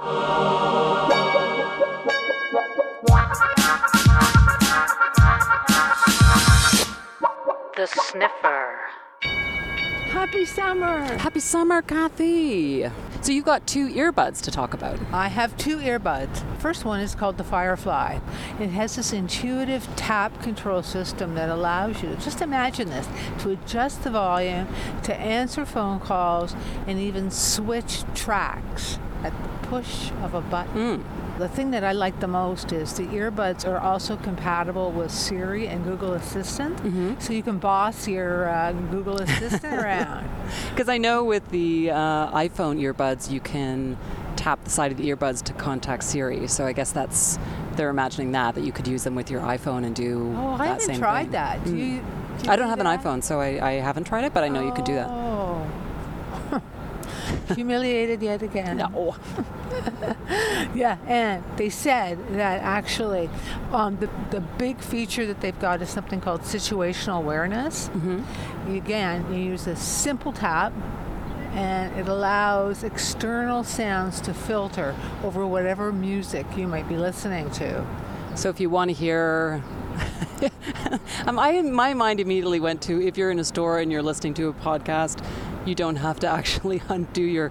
The sniffer. Happy summer! Happy summer, Cathi. So you've got two earbuds to talk about. I have two earbuds. First one is called the Firefly. It has this intuitive tap control system that allows you, just imagine this to adjust the volume, to answer phone calls, and even switch tracks at the push of a button. The thing that I like the most is the earbuds are also compatible with Siri and Google Assistant, so you can boss your uh, Google Assistant around. Because I know with the uh, iPhone earbuds, you can tap the side of the earbuds to contact Siri. So I guess that's they're imagining that that you could use them with your iPhone and do Oh, I that haven't tried thing. that. Do Mm. you, do you I don't do have an iPhone, so I, I haven't tried it, but I know you can do that. Humiliated yet again. No. Yeah, and they said that actually um, the, the big feature that they've got is something called situational awareness. Mm-hmm. Again, you use a simple tap and it allows external sounds to filter over whatever music you might be listening to. So if you want to hear. um, I, my mind immediately went to if you're in a store and you're listening to a podcast, you don't have to actually undo your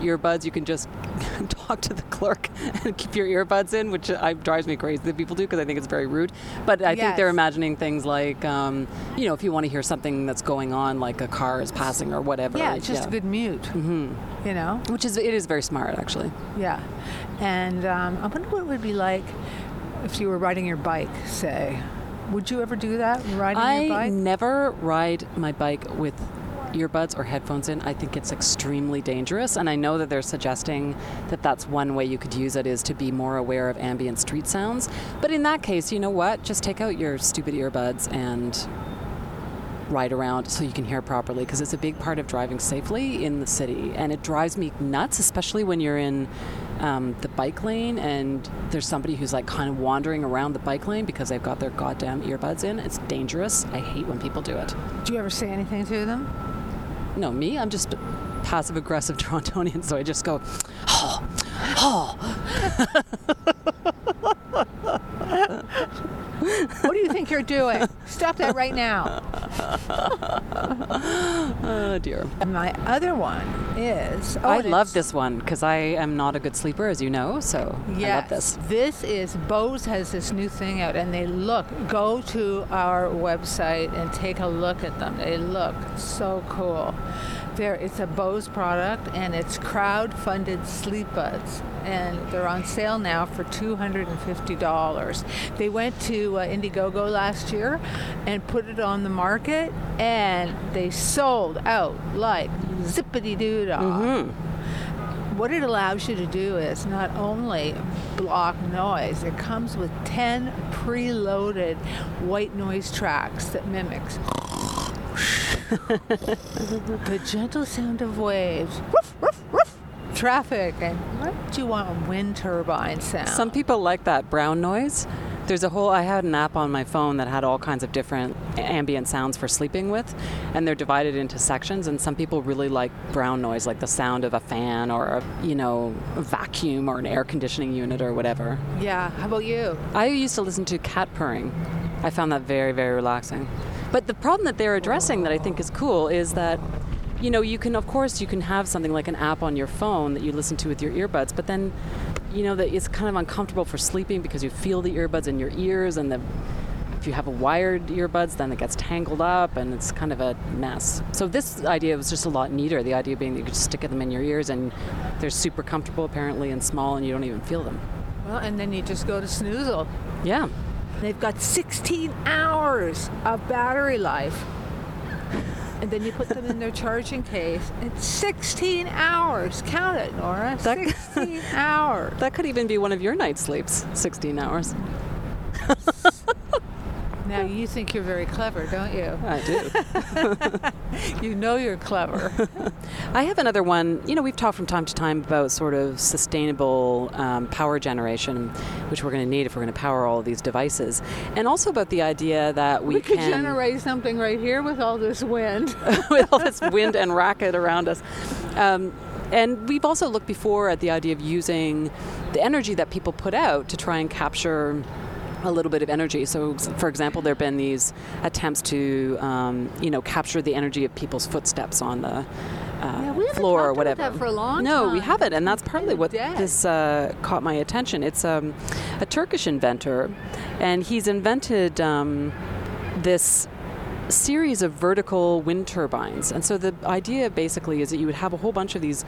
earbuds. You can just talk to the clerk and keep your earbuds in, which uh, drives me crazy that people do because I think it's very rude. But I think they're imagining things like, um, you know, if you want to hear something that's going on, like a car is passing or whatever. Yeah, it's just a good mute. hmm You know? Which is it is very smart actually. Yeah. And um, I wonder what it would be like if you were riding your bike, say. Would you ever do that, riding I your bike? I never ride my bike with earbuds or headphones in. I think it's extremely dangerous, and I know that they're suggesting that that's one way you could use it is to be more aware of ambient street sounds. But in that case, you know what? Just take out your stupid earbuds and ride around so you can hear properly because it's a big part of driving safely in the city and it drives me nuts especially when you're in um, the bike lane and there's somebody who's like kind of wandering around the bike lane because they've got their goddamn earbuds in it's dangerous i hate when people do it Do you ever say anything to them? No me? I'm just passive aggressive torontonian so i just go oh oh What do you think you're doing? Stop that right now. oh dear And my other one is. oh, i love this one because i am not a good sleeper as you know so i love this this is Bose has this new thing out, and they look. Go to our website and take a look at them. They look so cool. There, it's a Bose product, and it's crowd-funded sleep buds, and they're on sale now for two hundred and fifty dollars. They went to uh, Indiegogo last year and put it on the market, and they sold out like zippity doo dah hmm what it allows you to do is not only block noise, it comes with 10 preloaded white noise tracks that mimics the gentle sound of waves, woof, woof, woof, traffic, and what do you want a wind turbine sound? Some people like that brown noise. There's a whole, I had an app on my phone that had all kinds of different ambient sounds for sleeping with, and they're divided into sections. And some people really like brown noise, like the sound of a fan or, a, you know, a vacuum or an air conditioning unit or whatever. yeah, how about you? I used to listen to cat purring. I found that very, very relaxing. But the problem that they're addressing that I think is cool is that, you know, you can, of course, you can have something like an app on your phone that you listen to with your earbuds, but then, you know, that it's kind of uncomfortable for sleeping because you feel the earbuds in your ears and the if you have a wired earbuds, then it gets tangled up and it's kind of a mess. So this idea was just a lot neater. The idea being that you could just stick them in your ears and they're super comfortable apparently and small and you don't even feel them. Well, and then you just go to Snoozle. Yeah. They've got 16 hours of battery life. And then you put them in their charging case. It's 16 hours. Count it, Nora. That- 16 hours. That could even be one of your night sleeps, 16 hours. Now you think you're very clever, don't you? I do. You know you're clever. I have another one. You know, we've talked from time to time about sort of sustainable um, power generation, which we're going to need if we're going to power all of these devices, and also about the idea that we, we could can generate something right here with all this wind. with all this wind and racket around us. Um, and we've also looked before at the idea of using the energy that people put out to try and capture a little bit of energy. So, for example, there have been these attempts to, um, you know, capture the energy of people's footsteps on the uh, Yeah, floor or whatever. that for a long no, we haven't, and that's partly what dead. this uh, caught my attention. It's um, a Turkish inventor, and he's invented um, this series of vertical wind turbines. And so the idea basically is that you would have a whole bunch of these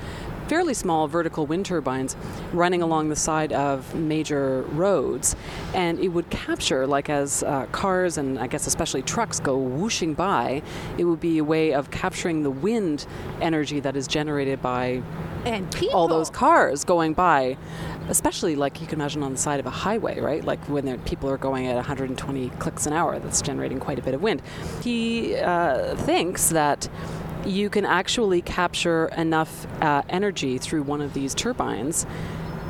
fairly small vertical wind turbines running along the side of major roads. And it would capture, like as uh, cars and I guess especially trucks go whooshing by, it would be a way of capturing the wind energy that is generated by And people. all those cars going by, especially like you can imagine on the side of a highway, right? Like when people are going at 120 clicks an hour, that's generating quite a bit of wind. He uh, thinks that you can actually capture enough uh, energy through one of these turbines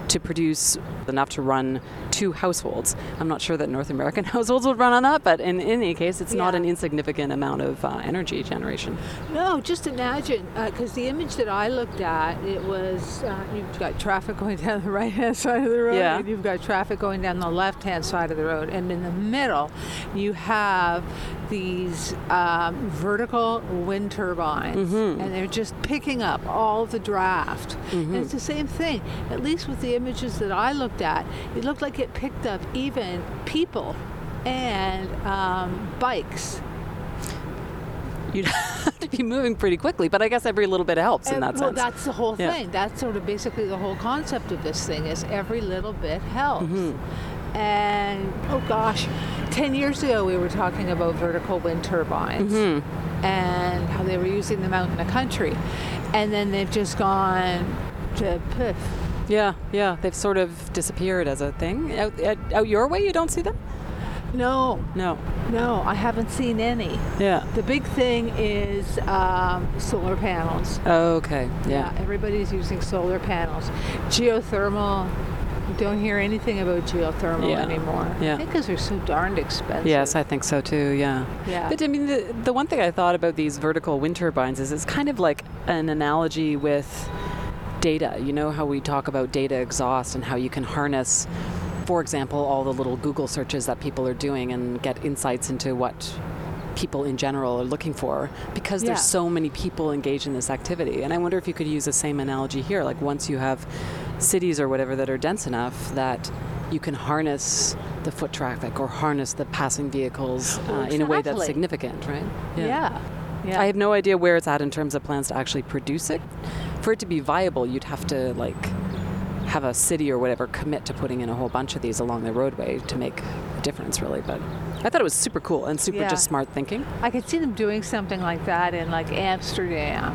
to produce enough to run two households. I'm not sure that North American households would run on that, but in, in any case, it's not an insignificant amount of uh, energy generation. No, just imagine, because the image that I looked at, it was uh, you've got traffic going down the right hand side of the road, Yeah. and you've got traffic going down the left hand side of the road, and in the middle, you have these um, vertical wind turbines, Mm-hmm. and they're just picking up all the draft. Mm-hmm. And it's the same thing. At least with the images that I looked at, it looked like it picked up even people and um, bikes. You'd have to be moving pretty quickly, but I guess every little bit helps in that well, sense. that's the whole Yeah. thing. That's sort of basically the whole concept of this thing is every little bit helps. Mm-hmm. And oh gosh, ten years ago we were talking about vertical wind turbines Mm-hmm. and how they were using them out in the country, and then they've just gone to poof. Yeah, yeah, they've sort of disappeared as a thing. Out, out, out your way, you don't see them? No, No. no, I haven't seen any. Yeah. The big thing is um, solar panels. Okay. Yeah, Yeah. everybody's using solar panels. Geothermal, you don't hear anything about geothermal Yeah, anymore. yeah. I think because they're so darned expensive. Yes, I think so too. Yeah. Yeah. But I mean, the, the one thing I thought about these vertical wind turbines is it's kind of like an analogy with data. You know how we talk about data exhaust and how you can harness, for example, all the little Google searches that people are doing and get insights into what people in general are looking for because Yeah. there's so many people engaged in this activity. And I wonder if you could use the same analogy here. Like once you have cities or whatever that are dense enough that you can harness the foot traffic or harness the passing vehicles uh, in a way that's significant, right? Yeah. Yeah. I have no idea where it's at in terms of plans to actually produce it. For it to be viable, you'd have to like have a city or whatever commit to putting in a whole bunch of these along the roadway to make a difference, really. But I thought it was super cool and super Yeah. just smart thinking. I could see them doing something like that in like Amsterdam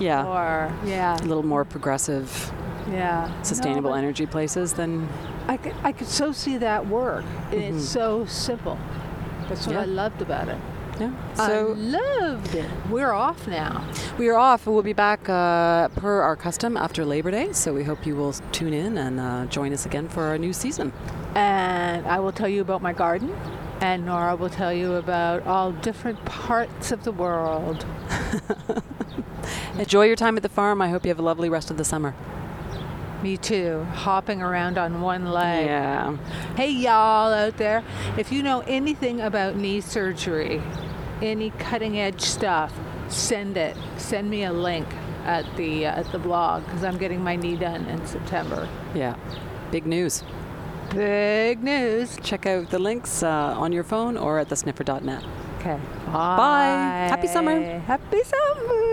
Yeah, or yeah, a little more progressive, yeah. sustainable No, energy places than I could, I could so see that work. And It's mm-hmm. so simple. That's what Yeah. I loved about it. Yeah. I So loved it. We're off now. we are off. We'll be back uh, per our custom after Labor Day. So we hope you will tune in and uh, join us again for our new season. and I will tell you about my garden, and Nora will tell you about all different parts of the world. Enjoy your time at the farm. I hope you have a lovely rest of the summer. Me too, hopping around on one leg. Yeah. Hey, y'all out there, if you know anything about knee surgery, any cutting edge stuff, send it. Send me a link at the uh, at the blog because I'm getting my knee done in September. Yeah. Big news. Big news. Check out the links uh, on your phone or at thesniffer.net. Okay. Bye. Happy summer. Happy summer.